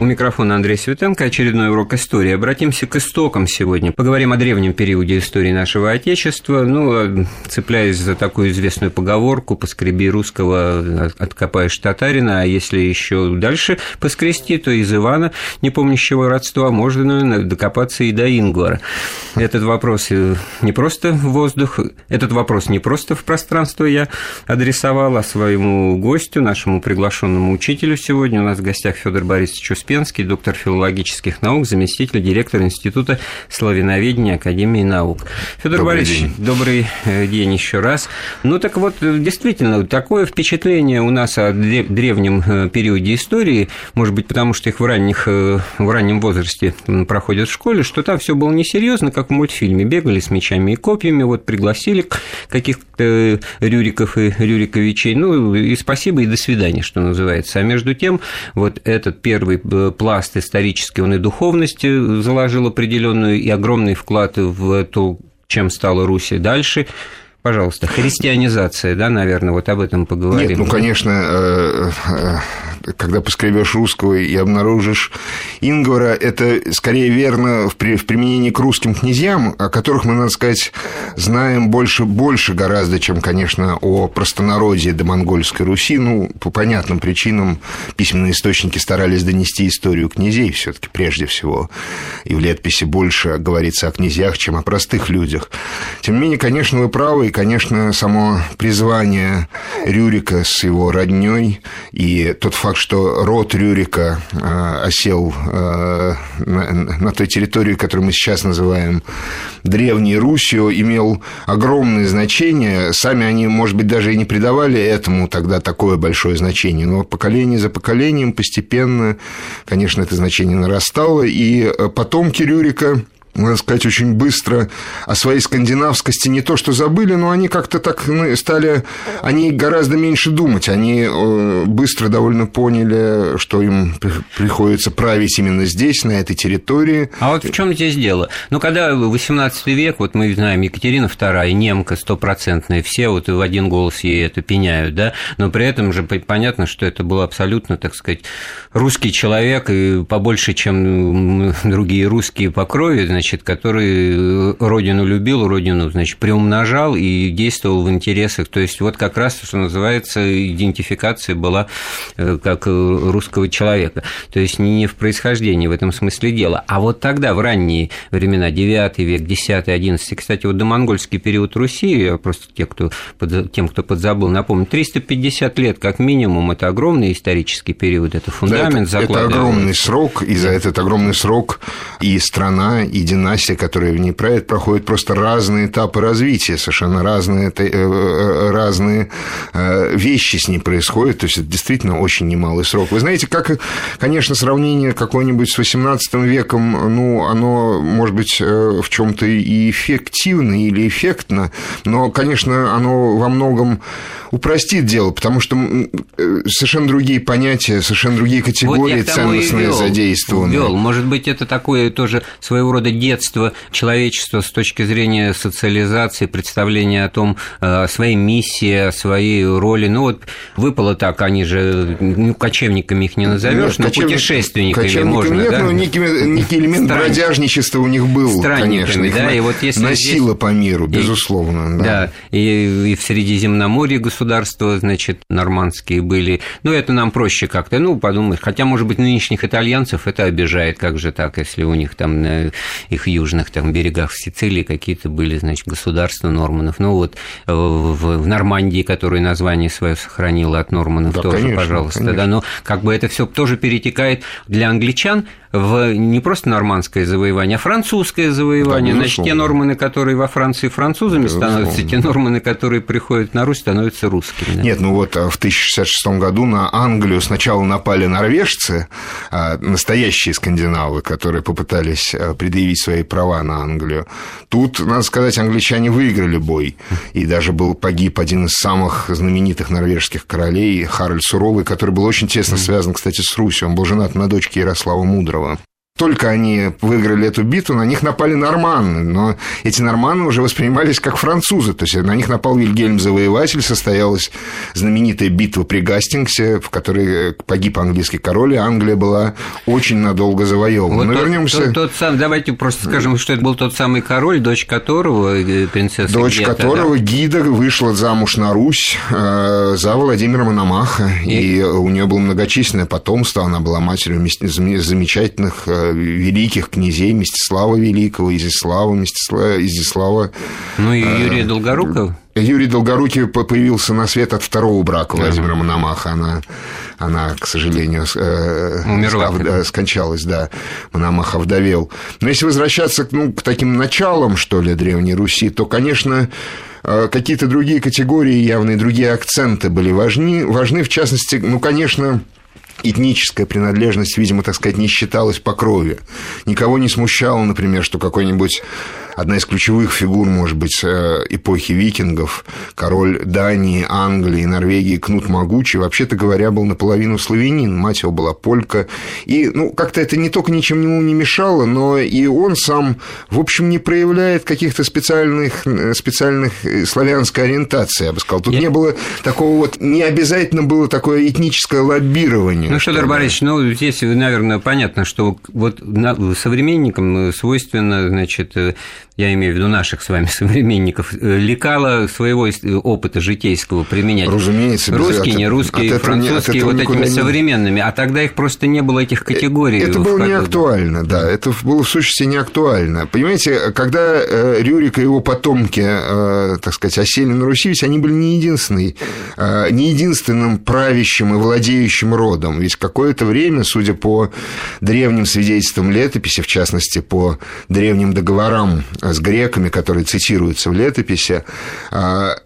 У микрофона Андрей Светенко, очередной урок истории. Обратимся к истокам сегодня. Поговорим о древнем периоде истории нашего Отечества. Ну, а, цепляясь за такую известную поговорку «поскреби русского, откопаешь татарина», а если еще дальше поскрести, то из Ивана, не помнящего родства, можно докопаться и до Ингвара. Этот вопрос э, не просто в воздух, этот вопрос не просто в пространство я адресовал, а своему гостю, нашему приглашенному учителю сегодня. У нас в гостях Федор Борисович Успенский, Успенский, доктор филологических наук, заместитель директора Института славяноведения Академии наук. Федор добрый Борисович, день. добрый э, день еще раз. Ну так вот, действительно, такое впечатление у нас о древнем э, периоде истории, может быть, потому что их в, ранних, э, в раннем возрасте проходят в школе, что там все было несерьезно, как в мультфильме. Бегали с мечами и копьями, вот пригласили каких-то Рюриков и Рюриковичей, ну и спасибо, и до свидания, что называется. А между тем, вот этот первый пласт исторический, он и духовности заложил определенную и огромный вклад в то, чем стала Русь дальше. Пожалуйста, христианизация, да, наверное, вот об этом поговорим. Нет, ну, конечно, э, э, когда поскребешь русского и обнаружишь Ингвара, это скорее верно в, при, в применении к русским князьям, о которых мы, надо сказать, знаем больше, больше гораздо, чем, конечно, о простонародье до монгольской Руси. Ну, по понятным причинам письменные источники старались донести историю князей все таки прежде всего. И в летописи больше говорится о князьях, чем о простых людях. Тем не менее, конечно, вы правы, и, конечно, само призвание Рюрика с его родней и тот факт, факт, что род Рюрика э, осел э, на той территории, которую мы сейчас называем Древней Русью, имел огромное значение. Сами они, может быть, даже и не придавали этому тогда такое большое значение, но поколение за поколением постепенно, конечно, это значение нарастало, и э, потомки Рюрика надо сказать, очень быстро о своей скандинавскости не то что забыли, но они как-то так ну, стали, они гораздо меньше думать, они э, быстро довольно поняли, что им приходится править именно здесь, на этой территории. А вот в чем здесь дело? Ну, когда 18 век, вот мы знаем, Екатерина II, немка стопроцентная, все вот в один голос ей это пеняют, да, но при этом же понятно, что это был абсолютно, так сказать, русский человек, и побольше, чем другие русские по крови, значит, который э, родину любил, родину, значит, приумножал и действовал в интересах. То есть вот как раз, что называется, идентификация была э, как э, русского человека. То есть не в происхождении в этом смысле дела. А вот тогда, в ранние времена, 9 век, 10 11 кстати, вот домонгольский период Руси, я просто те, кто, тем, кто подзабыл, напомню, 350 лет как минимум, это огромный исторический период, это фундамент да, это, это огромный срок, и за этот огромный срок и страна, и династия, которая в ней правит, проходит просто разные этапы развития, совершенно разные, э, э, разные э, вещи с ней происходят, то есть это действительно очень немалый срок. Вы знаете, как, конечно, сравнение какое-нибудь с XVIII веком, ну, оно, может быть, в чем то и эффективно или эффектно, но, конечно, оно во многом упростит дело, потому что совершенно другие понятия, совершенно другие категории вот ценностные задействованы. Вел. Может быть, это такое тоже своего рода детство человечества с точки зрения социализации, представления о том, э, о своей миссии, о своей роли. Ну вот выпало так, они же, ну, кочевниками их не назовешь, но кочевник, путешественниками кочевниками можно, нет, да? но некий, некий элемент Странник. бродяжничества у них был, конечно. Их да, и вот если носило здесь... по миру, безусловно. И, да, да и, и в Средиземноморье государства, значит, нормандские были. Ну, это нам проще как-то, ну, подумать. Хотя, может быть, нынешних итальянцев это обижает, как же так, если у них там на их южных там берегах Сицилии какие-то были, значит, государства Норманов. Ну, вот э, в, в Нормандии, которая название свое сохранила от Норманов, да, тоже, конечно, пожалуйста. Конечно. Да, но как бы это все тоже перетекает для англичан в не просто нормандское завоевание, а французское завоевание. Да, Значит, те норманы, которые во Франции французами безусловно. становятся, те норманы, которые приходят на Русь, становятся русскими. Нет, ну вот а в 1066 году на Англию сначала напали норвежцы, а, настоящие скандинавы, которые попытались а, предъявить свои права на Англию. Тут, надо сказать, англичане выиграли бой, и даже был погиб один из самых знаменитых норвежских королей, Харальд Суровый, который был очень тесно связан, кстати, с Русью. Он был женат на дочке Ярослава Мудрого. Iowa только они выиграли эту битву, на них напали норманны, но эти норманны уже воспринимались как французы, то есть на них напал Вильгельм Завоеватель, состоялась знаменитая битва при Гастингсе, в которой погиб английский король, и Англия была очень надолго завоевана. Вот но тот, вернемся... Тот, тот сам, давайте просто скажем, что это был тот самый король, дочь которого, э, принцесса Дочь Гета, которого да? Гида вышла замуж на Русь э, за Владимира Мономаха, и... и у нее было многочисленное потомство, она была матерью замечательных э, великих князей Мстислава Великого, Изяслава, Мстислава, Изяслава. Ну и э, Юрия Долгорукова. Юрий Долгорукий появился на свет от второго брака Владимира Мономаха. Она, она к сожалению, э, Умерла. скончалась, да. Мономах овдовел. Но если возвращаться ну, к таким началам, что ли, Древней Руси, то, конечно, э, какие-то другие категории, явные другие акценты были важны. Важны, в частности, ну, конечно, этническая принадлежность, видимо, так сказать, не считалась по крови. Никого не смущало, например, что какой-нибудь одна из ключевых фигур, может быть, э, эпохи викингов, король Дании, Англии, Норвегии Кнут Могучий, вообще-то говоря, был наполовину славянин, мать его была полька, и, ну, как-то это не только ничем ему не мешало, но и он сам, в общем, не проявляет каких-то специальных, э, специальных э, славянской ориентации, я бы сказал. Тут я... не было такого вот, не обязательно было такое этническое лоббирование. Ну, Федор Борисович, ну, здесь, наверное, понятно, что вот современникам свойственно, значит, я имею в виду наших с вами современников, э, лекала своего опыта житейского применять. Разумеется. Русские, не русские, французские, вот этими не... современными. А тогда их просто не было, этих категорий. Это было не актуально, да. Это было в сущности не актуально. Понимаете, когда э, Рюрик и его потомки, э, так сказать, осели на Руси, ведь они были не единственный, не единственным правящим и владеющим родом. Ведь какое-то время, судя по древним свидетельствам летописи, в частности, по древним договорам с греками, которые цитируются в летописи, а,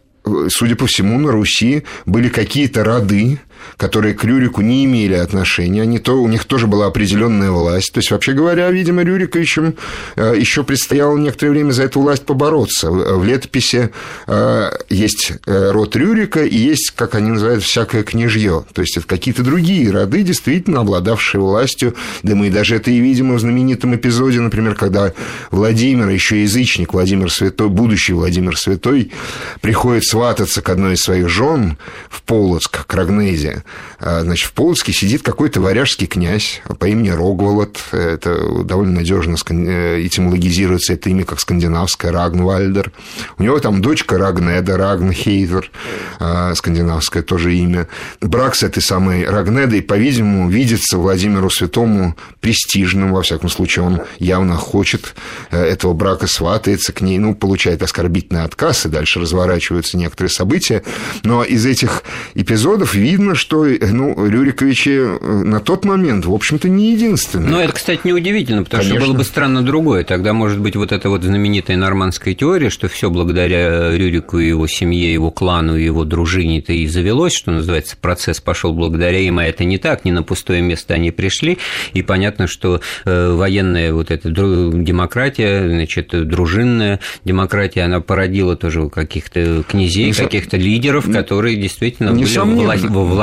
судя по всему, на Руси были какие-то роды, которые к Рюрику не имели отношения, они то, у них тоже была определенная власть. То есть, вообще говоря, видимо, Рюриковичам э, еще предстояло некоторое время за эту власть побороться. В летописи э, есть э, род Рюрика и есть, как они называют, всякое княжье. То есть, это какие-то другие роды, действительно обладавшие властью. Да мы даже это и видим в знаменитом эпизоде, например, когда Владимир, еще язычник Владимир Святой, будущий Владимир Святой, приходит свататься к одной из своих жен в Полоцк, к Рогнезе, а, значит, в Полоцке сидит какой-то варяжский князь по имени Рогволод. Это довольно надежно э, этимологизируется это имя как скандинавское Рагнвальдер. У него там дочка Рагнеда, Рагнхейвер, а, скандинавское тоже имя. Брак с этой самой Рагнедой, по-видимому, видится Владимиру Святому престижным, во всяком случае, он явно хочет э, этого брака, сватается к ней, ну, получает оскорбительный отказ, и дальше разворачиваются некоторые события. Но из этих эпизодов видно, что ну, Рюриковичи э, на тот момент, в общем-то, не единственные. Ну, это, кстати, неудивительно, потому Конечно. что было бы странно другое. Тогда, может быть, вот эта вот знаменитая нормандская теория, что все благодаря Рюрику и его семье, его клану, и его дружине-то и завелось, что называется, процесс пошел благодаря им, а это не так, не на пустое место они пришли, и понятно, что э, военная вот эта демократия, значит, дружинная демократия, она породила тоже каких-то князей, каких-то лидеров, которые действительно были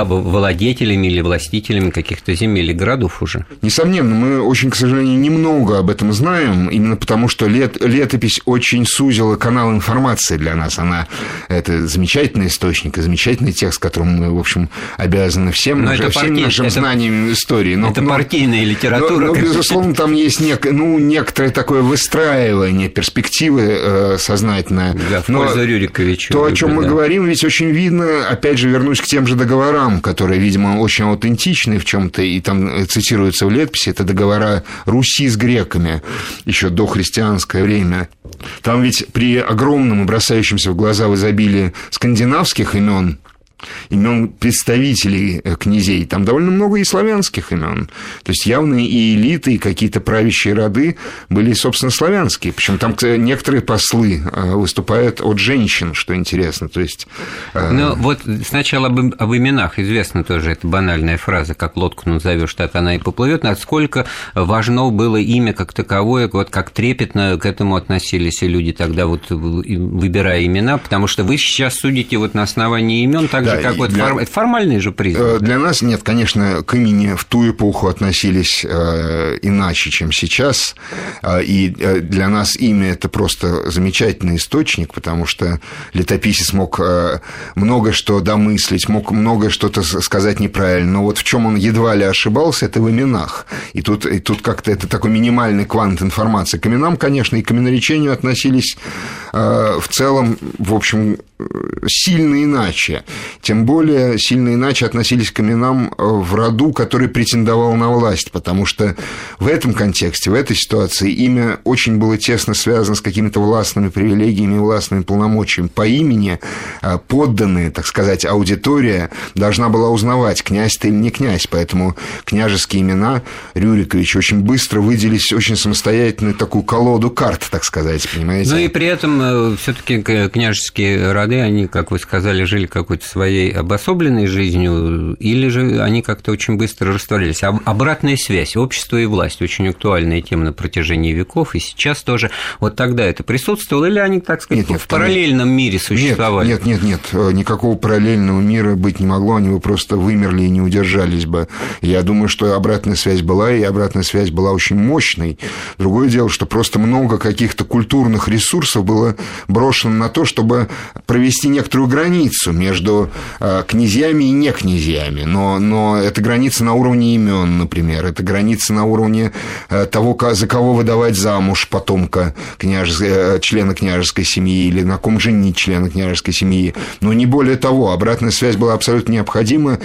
вла владетелями или властителями каких-то земель и городов уже. Несомненно, мы очень, к сожалению, немного об этом знаем, именно потому что лет, летопись очень сузила канал информации для нас. Она это замечательный источник и замечательный текст, которым мы, в общем, обязаны всем, но уже, это всем партий... нашим это... знаниям истории. Но, это но, партийная литература. Но, но безусловно, там есть нек... ну, некоторое такое выстраивание перспективы э, сознательное. Да, в пользу но Рюриковича. То, о чем да. мы говорим, ведь очень видно, опять же, вернусь к тем же договорам, которые, видимо, очень аутентичны в чем-то, и там цитируются в летописи, это договора Руси с греками еще до христианское время. Там ведь при огромном и бросающемся в глаза в изобилии скандинавских имен имен представителей э, князей. Там довольно много и славянских имен. То есть явные и элиты, и какие-то правящие роды были, собственно, славянские. Причем там некоторые послы э, выступают от женщин, что интересно. То есть... Э, ну, вот сначала об, об именах известна тоже эта банальная фраза, как лодку назовешь, так она и поплывет. Насколько важно было имя как таковое, вот как трепетно к этому относились люди тогда, вот выбирая имена, потому что вы сейчас судите вот на основании имен так да, же какой-то для... форм... формальный же признак. Для нас нет, конечно, к имени в ту эпоху относились э, иначе, чем сейчас. И для нас имя это просто замечательный источник, потому что летописец мог много что домыслить, мог много что-то сказать неправильно. Но вот в чем он едва ли ошибался, это в именах. И тут, и тут как-то это такой минимальный квант информации. К именам, конечно, и к именоречению относились э, в целом, в общем, сильно иначе. Тем более сильно иначе относились к именам э, в роду, который претендовал на власть, потому что в этом контексте, в этой ситуации имя очень было тесно связано с какими-то властными привилегиями, властными полномочиями. По имени э, подданные, так сказать, аудитория должна была узнавать, князь ты или не князь, поэтому княжеские имена Рюрикович очень быстро выделились очень самостоятельную такую колоду карт, так сказать, понимаете? Ну и при этом э, все таки княжеские роды роды, они, как вы сказали, жили какой-то своей обособленной жизнью, или же они как-то очень быстро растворились. Обратная связь, общество и власть, очень актуальная тема на протяжении веков, и сейчас тоже. Вот тогда это присутствовало, или они, так сказать, нет, нет, в параллельном там... мире существовали? Нет, нет, нет, нет, никакого параллельного мира быть не могло, они бы просто вымерли и не удержались бы. Я думаю, что обратная связь была, и обратная связь была очень мощной. Другое дело, что просто много каких-то культурных ресурсов было брошено на то, чтобы провести некоторую границу между э, князьями и не князьями, но, но это граница на уровне имен, например, это граница на уровне э, того, за кого выдавать замуж потомка княж... Э, члена княжеской семьи или на ком женить члена княжеской семьи, но не более того, обратная связь была абсолютно необходима,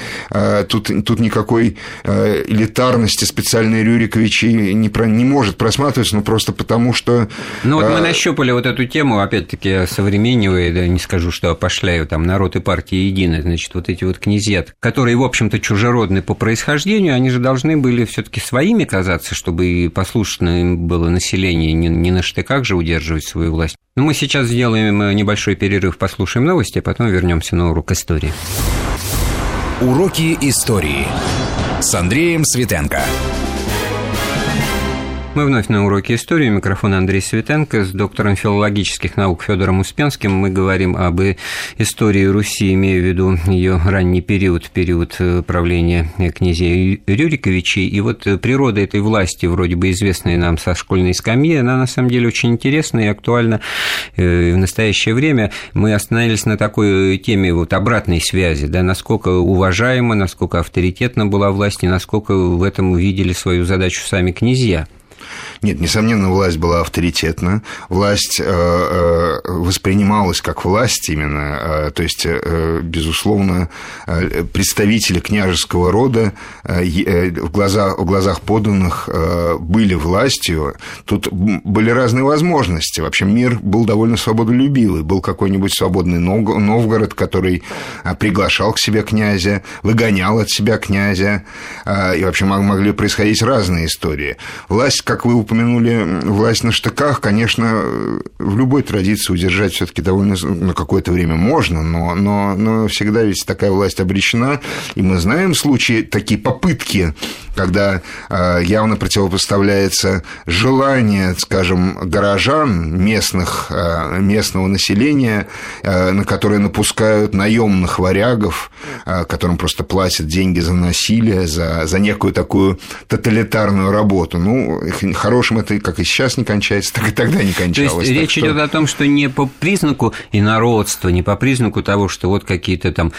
тут, тут никакой элитарности специальной Рюриковичи не, про... не может просматриваться, ну просто потому что... Ну вот мы нащупали вот эту тему, опять-таки, современнивая, да, не скажу скажу, что опошляю там народ и партия едины, значит, вот эти вот князья, которые, в общем-то, чужеродны по происхождению, они же должны были все таки своими казаться, чтобы и послушно им было население, не, не на штыках же удерживать свою власть. Но мы сейчас сделаем э, небольшой перерыв, послушаем новости, а потом вернемся на урок истории. Уроки истории с Андреем Светенко. Мы вновь на уроке истории. Микрофон Андрей Светенко. С доктором филологических наук Федором Успенским мы говорим об истории Руси, имея в виду ее ранний период, период э, правления князей Рюриковичей. И вот э, природа этой власти, вроде бы известная нам со школьной скамьи, она на самом деле очень интересна и актуальна э, в настоящее время. Мы остановились на такой теме вот обратной связи, да, насколько уважаема, насколько авторитетна была власть и насколько в этом увидели свою задачу сами князья. Нет, несомненно, власть была авторитетна, власть э, э, воспринималась как власть именно, э, то есть, безусловно, представители княжеского рода в глазах, в глазах подданных были властью, тут были разные возможности. Вообще мир был довольно свободолюбивый. Был какой-нибудь свободный Новгород, который приглашал к себе князя, выгонял от себя князя, и вообще могли происходить разные истории. Власть, как вы упомянули власть на штыках, конечно, в любой традиции удержать все таки довольно на какое-то время можно, но, но, но всегда ведь такая власть обречена, и мы знаем случаи, такие попытки когда э, явно противопоставляется желание, скажем, горожан, местных, э, местного населения, э, на которые напускают наемных варягов, которым просто платят деньги за насилие, за, за некую такую тоталитарную работу. Ну, хорошим это как и сейчас не кончается, так и тогда не кончалось. То есть речь что... идет о том, что не по признаку инородства, не по признаку того, что вот какие-то там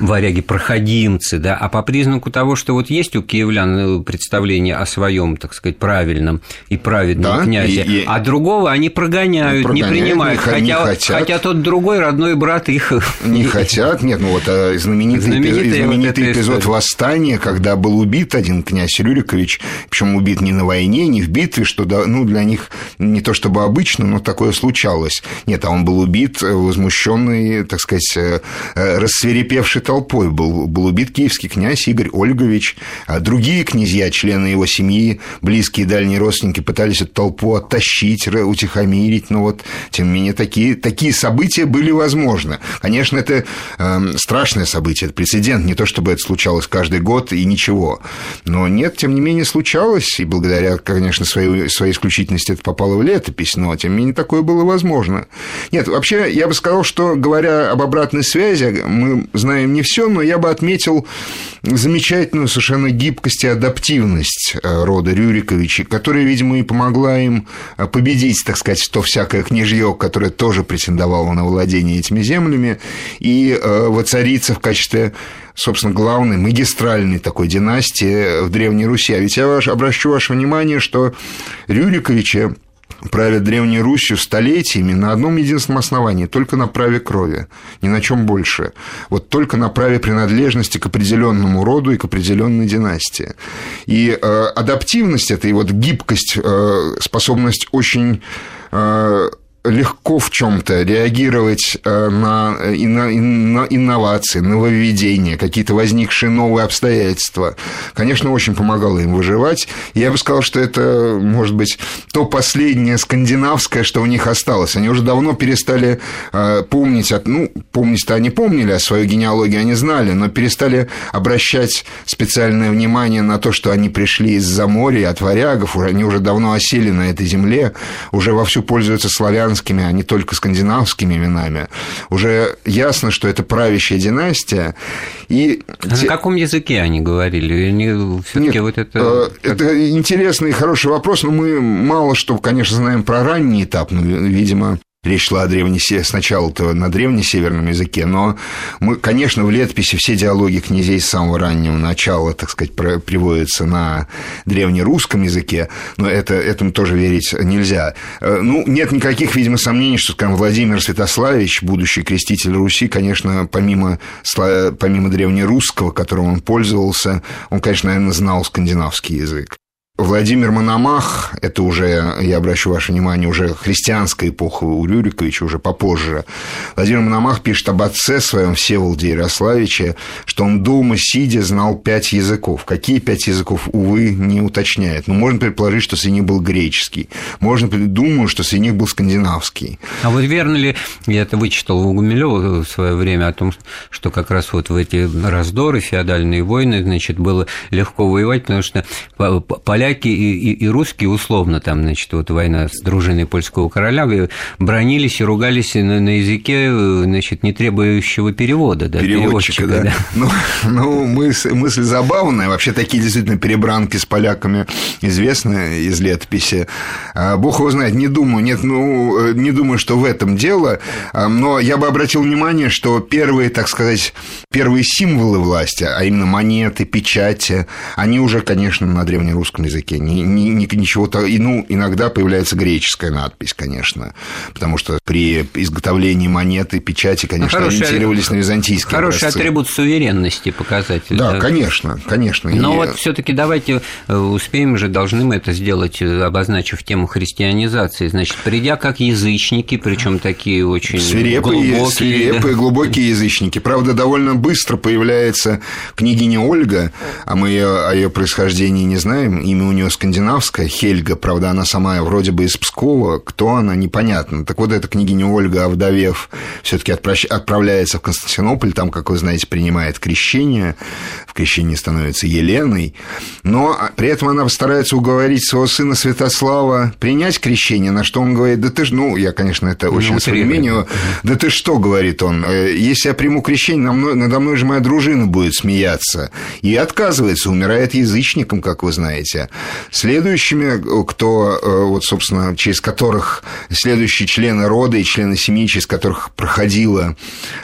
варяги-проходимцы, да, а по признаку того, что вот есть у киевлян э, представление о своем, так сказать, правильном и праведном да, князе, и, и... а другого они прогоняют, прогоняют не принимают, не, хотя, не хотят. хотя тот другой родной брат их... Не хотят, нет, ну вот э, знаменитый, знаменитый, знаменитый вот эпизод восстания, когда был убит один князь Рюрикович, причем убит не на войне, не в битве, что ну, для них не то чтобы обычно, но такое случалось. Нет, а он был убит, э, возмущенный, так сказать, рассверепевший толпой был, был убит киевский князь Игорь Ольгович, а другие князья, члены его семьи, близкие и дальние родственники пытались эту толпу оттащить, утихомирить, но вот, тем не менее, такие, такие события были возможны. Конечно, это э, страшное событие, это прецедент, не то чтобы это случалось каждый год и ничего, но нет, тем не менее, случалось, и благодаря, конечно, своей, своей исключительности это попало в летопись, но, тем не менее, такое было возможно. Нет, вообще, я бы сказал, что, говоря об обратной связи, мы знаем не все, но я бы отметил замечательную совершенно гибкость и адаптивность э, рода Рюриковичей, которая, видимо, и помогла им э, победить, так сказать, то всякое княжье, которое тоже претендовало на владение этими землями, и э, воцариться в качестве собственно, главной магистральной такой династии в Древней Руси. А ведь я ваш, обращу ваше внимание, что Рюриковичи правят Древней Русью столетиями на одном единственном основании, только на праве крови, ни на чем больше. Вот только на праве принадлежности к определенному роду и к определенной династии. И э, адаптивность этой вот гибкость, э, способность очень э, легко в чем-то реагировать э, на, на инновации, нововведения, какие-то возникшие новые обстоятельства. Конечно, очень помогало им выживать. Я бы сказал, что это, может быть, то последнее скандинавское, что у них осталось. Они уже давно перестали э, помнить, от, ну, помнить-то они помнили, а свою генеалогию они знали, но перестали обращать специальное внимание на то, что они пришли из-за моря, от варягов, они уже давно осели на этой земле, уже вовсю пользуются славянским славянскими, а не только скандинавскими именами, уже ясно, что это правящая династия. И а. На каком языке они говорили? Они все-таки вот это... Э, это интересный и хороший вопрос, но мы мало что, конечно, знаем про ранний этап, но, видимо, Речь шла о древнесе... сначала-то на древнесеверном языке, но мы, конечно, в летописи все диалоги князей с самого раннего начала, так сказать, приводятся на древнерусском языке, но это, этому тоже верить нельзя. Э, ну, нет никаких, видимо, сомнений, что, скажем, Владимир Святославич, будущий креститель Руси, конечно, помимо, помимо древнерусского, которым он пользовался, он, конечно, наверное, знал скандинавский язык. Владимир Мономах, это уже, я обращу ваше внимание, уже христианская эпоха у Рюриковича, уже попозже. Владимир Мономах пишет об отце своем Всеволоде Ярославиче, что он дома сидя знал пять языков. Какие пять языков, увы, не уточняет. Но можно предположить, что среди них был греческий. Можно, думаю, что среди них был скандинавский. А вот верно ли, я это вычитал у Гумилева в свое время, о том, что как раз вот в эти раздоры, феодальные войны, значит, было легко воевать, потому что поляки поляки и, и, и русские условно там, значит, вот война с дружиной польского короля, бронились и ругались на, на языке, значит, не требующего перевода, да, переводчика, да. да. Ну, ну мысль, мысль забавная, вообще такие действительно перебранки с поляками известны из летописи. А, бог его знает, не думаю, нет, ну, не думаю, что в этом дело, а, но я бы обратил внимание, что первые, так сказать, первые символы власти, а именно монеты, печати, они уже, конечно, на древнерусском языке языке. Ни, ни, ни, ничего то, и, ну, иногда появляется греческая надпись, конечно, потому что при изготовлении монеты, печати, конечно, хороший, ориентировались на византийские Хороший образцы. атрибут суверенности показатель. Да, да? конечно, конечно. Но и... вот все таки давайте э, успеем же, должны мы это сделать, э, обозначив тему христианизации. Значит, придя как язычники, причем такие очень свирепые, глубокие. Свирепые, да? глубокие язычники. Правда, довольно быстро появляется княгиня Ольга, а мы о ее происхождении не знаем, имя имя у нее скандинавское, Хельга, правда, она сама вроде бы из Пскова, кто она, непонятно. Так вот, эта княгиня Ольга, овдовев, все таки отправляется в Константинополь, там, как вы знаете, принимает крещение, в крещении становится Еленой, но при этом она старается уговорить своего сына Святослава принять крещение, на что он говорит, да ты ж, ну, я, конечно, это ну, очень современнее, да ты что, говорит он, «Э, если я приму крещение, надо мной же моя дружина будет смеяться. И отказывается, умирает язычником, как вы знаете. Следующими, кто, э, вот, собственно, через которых следующие члены рода и члены семьи, через которых проходила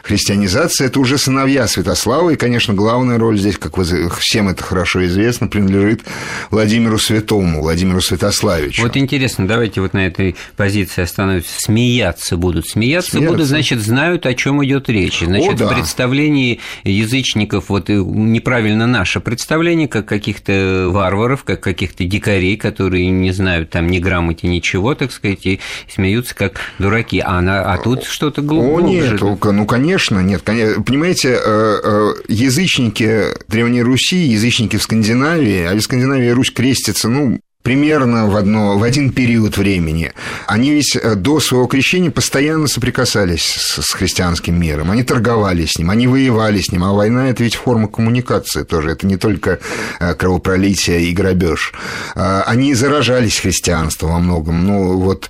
христианизация, это уже сыновья Святослава, и, конечно, главная роль здесь, как вы, всем это хорошо известно, принадлежит Владимиру Святому, Владимиру Святославичу. Вот интересно, давайте вот на этой позиции остановимся. Смеяться будут. Смеяться, Смеяться. будут, значит, знают, о чем идет речь. Значит, о, да. в представлении язычников, вот неправильно наше представление, как каких-то варваров, как каких-то дикарей, которые не знают там ни грамоте, ничего, так сказать, и смеются как дураки. А, на, а тут что-то глубже. О, нет, ну, конечно, нет. Понимаете, э, э, язычники Древней Руси, язычники в Скандинавии, а в Скандинавии Русь крестится, ну, примерно в, одно, в один период времени. Они ведь э, до своего крещения постоянно соприкасались с, с христианским миром. Они торговали с ним, они воевали с ним. А война – это ведь форма коммуникации тоже. Это не только э, кровопролитие и грабеж. Э, они заражались христианством во многом. Ну, вот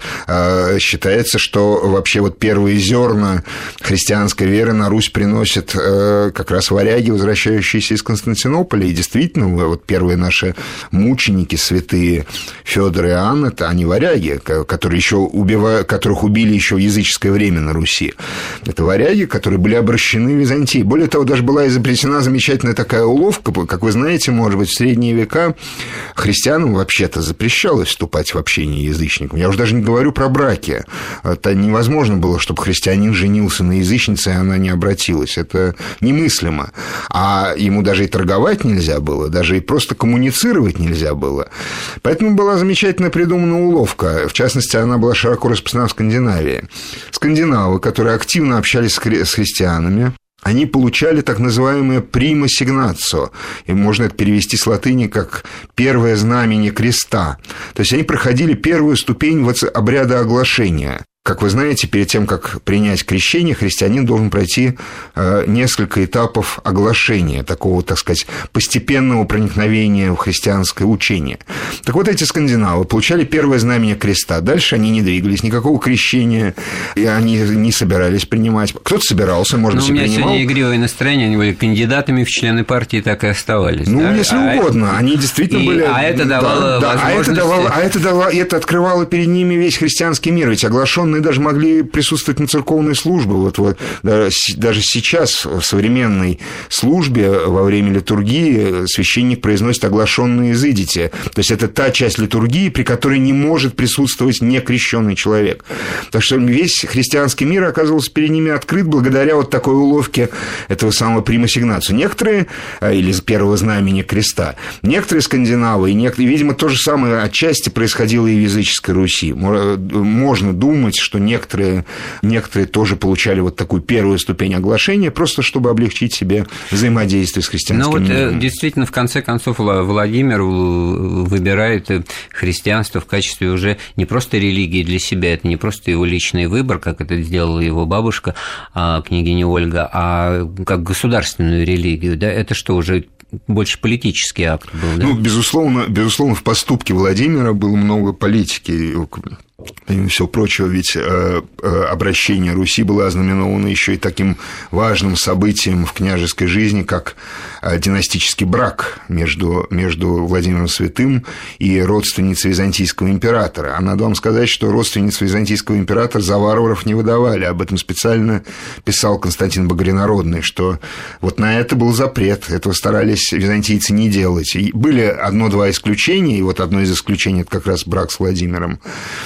считается, что вообще вот первые зерна христианской веры на Русь приносят как раз варяги, возвращающиеся из Константинополя. И действительно, вот первые наши мученики святые Федор и Анна, это они варяги, которые еще убивают, которых убили еще в языческое время на Руси. Это варяги, которые были обращены в Византии. Более того, даже была изобретена замечательная такая уловка, как вы знаете, может быть, в средние века христианам вообще-то запрещалось вступать в общение язычникам. Я уже даже не говорю про браки. Это невозможно было, чтобы христианин женился на язычнице, и она не обратилась. Это немыслимо. А ему даже и торговать нельзя было, даже и просто коммуницировать нельзя было. Поэтому была замечательно придумана уловка. В частности, она была широко распространена в Скандинавии. Скандинавы, которые активно общались с христианами, они получали так называемое примасигнацио, и можно это перевести с латыни как «первое знамение креста». То есть они проходили первую ступень обряда оглашения. Как вы знаете, перед тем, как принять крещение, христианин должен пройти э, несколько этапов оглашения, такого, так сказать, постепенного проникновения в христианское учение. Так вот, эти скандинавы получали первое знамение креста. Дальше они не двигались, никакого крещения и они не собирались принимать. Кто-то собирался, может быть, и принимал. у меня сегодня игривое настроение, они были кандидатами в члены партии, так и оставались. Ну, да? если а угодно, это... они действительно и... были... А это давало да, возможности... а это давало, а это давало, это открывало перед ними весь христианский мир, ведь оглашенный мы даже могли присутствовать на церковной службе. Вот, вот даже сейчас в современной службе во время литургии священник произносит оглашенные изыдите. То есть это та часть литургии, при которой не может присутствовать некрещенный человек. Так что весь христианский мир оказывался перед ними открыт благодаря вот такой уловке этого самого примасигнацию. Некоторые, а, или с первого знамени креста, некоторые скандинавы, и некоторые, видимо, то же самое отчасти происходило и в языческой Руси. Можно думать, что некоторые, некоторые тоже получали вот такую первую ступень оглашения, просто чтобы облегчить себе взаимодействие с христианским Ну вот миром. Э, действительно, в конце концов, Владимир выбирает христианство в качестве уже не просто религии для себя, это не просто его личный выбор, как это сделала его бабушка, а, княгиня Ольга, а как государственную религию, да, это что, уже больше политический акт был, да? Ну, безусловно, безусловно, в поступке Владимира было много политики. Помимо всего прочего, ведь э, э, обращение Руси было ознаменовано еще и таким важным событием в княжеской жизни, как э, династический брак между, между Владимиром Святым и родственницей византийского императора. А надо вам сказать, что родственницу византийского императора за варваров не выдавали. Об этом специально писал Константин Багринародный, что вот на это был запрет. Этого старались византийцы не делать. И были одно-два исключения, и вот одно из исключений – это как раз брак с Владимиром.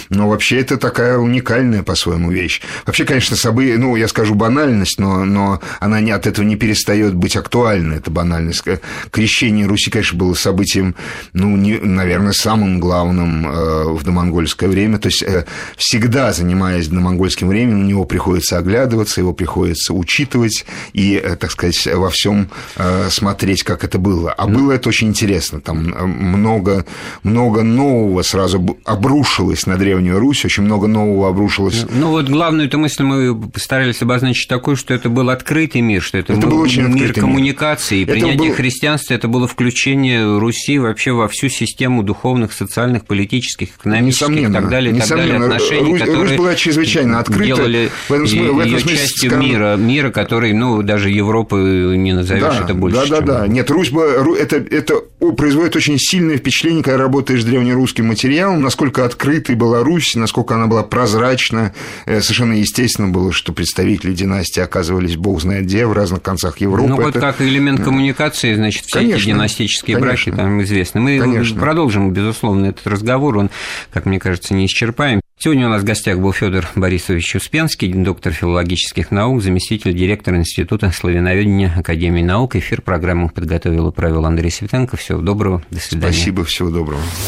Но но вообще это такая уникальная по-своему вещь. Вообще, конечно, событие, ну, я скажу банальность, но, но она не, от этого не перестает быть актуальной, эта банальность. Крещение Руси, конечно, было событием, ну, не, наверное, самым главным э, в домонгольское время. То есть, э, всегда занимаясь домонгольским временем, на него приходится оглядываться, его приходится учитывать и, э, так сказать, во всем э, смотреть, как это было. А было это очень интересно. Там э, много, много нового сразу обрушилось на древнюю Древнюю Русь, очень много нового обрушилось. Ну вот главную эту мысль мы постарались обозначить такую, что это был открытый мир, что это, это был, был очень мир коммуникации, и принятие был... христианства это было включение Руси вообще во всю систему духовных, социальных, политических, экономических несомненно, и так далее, так далее отношений, Русь, которые Русь была чрезвычайно открыта. Делали в этом, смысле, в этом смысле частью скажем... мира, мира, который, ну, даже Европы не назовешь да, это больше, Да, да, да. Нет, Русь была, это, это производит очень сильное впечатление, когда работаешь с древнерусским материалом, насколько открытой была Русь, Русь, насколько она была прозрачна. Э, совершенно естественно было, что представители династии оказывались бог знает где, в разных концах Европы. Ну, вот как элемент коммуникации, значит, все конечно, эти династические конечно, браки там известны. Мы конечно. продолжим, безусловно, этот разговор, он, как мне кажется, не исчерпаем. Сегодня у нас в гостях был Федор Борисович Успенский, доктор филологических наук, заместитель директора Института славяноведения Академии наук. Эфир программы подготовил и провел Андрей Светенко. Всего доброго, до свидания. Спасибо, всего доброго.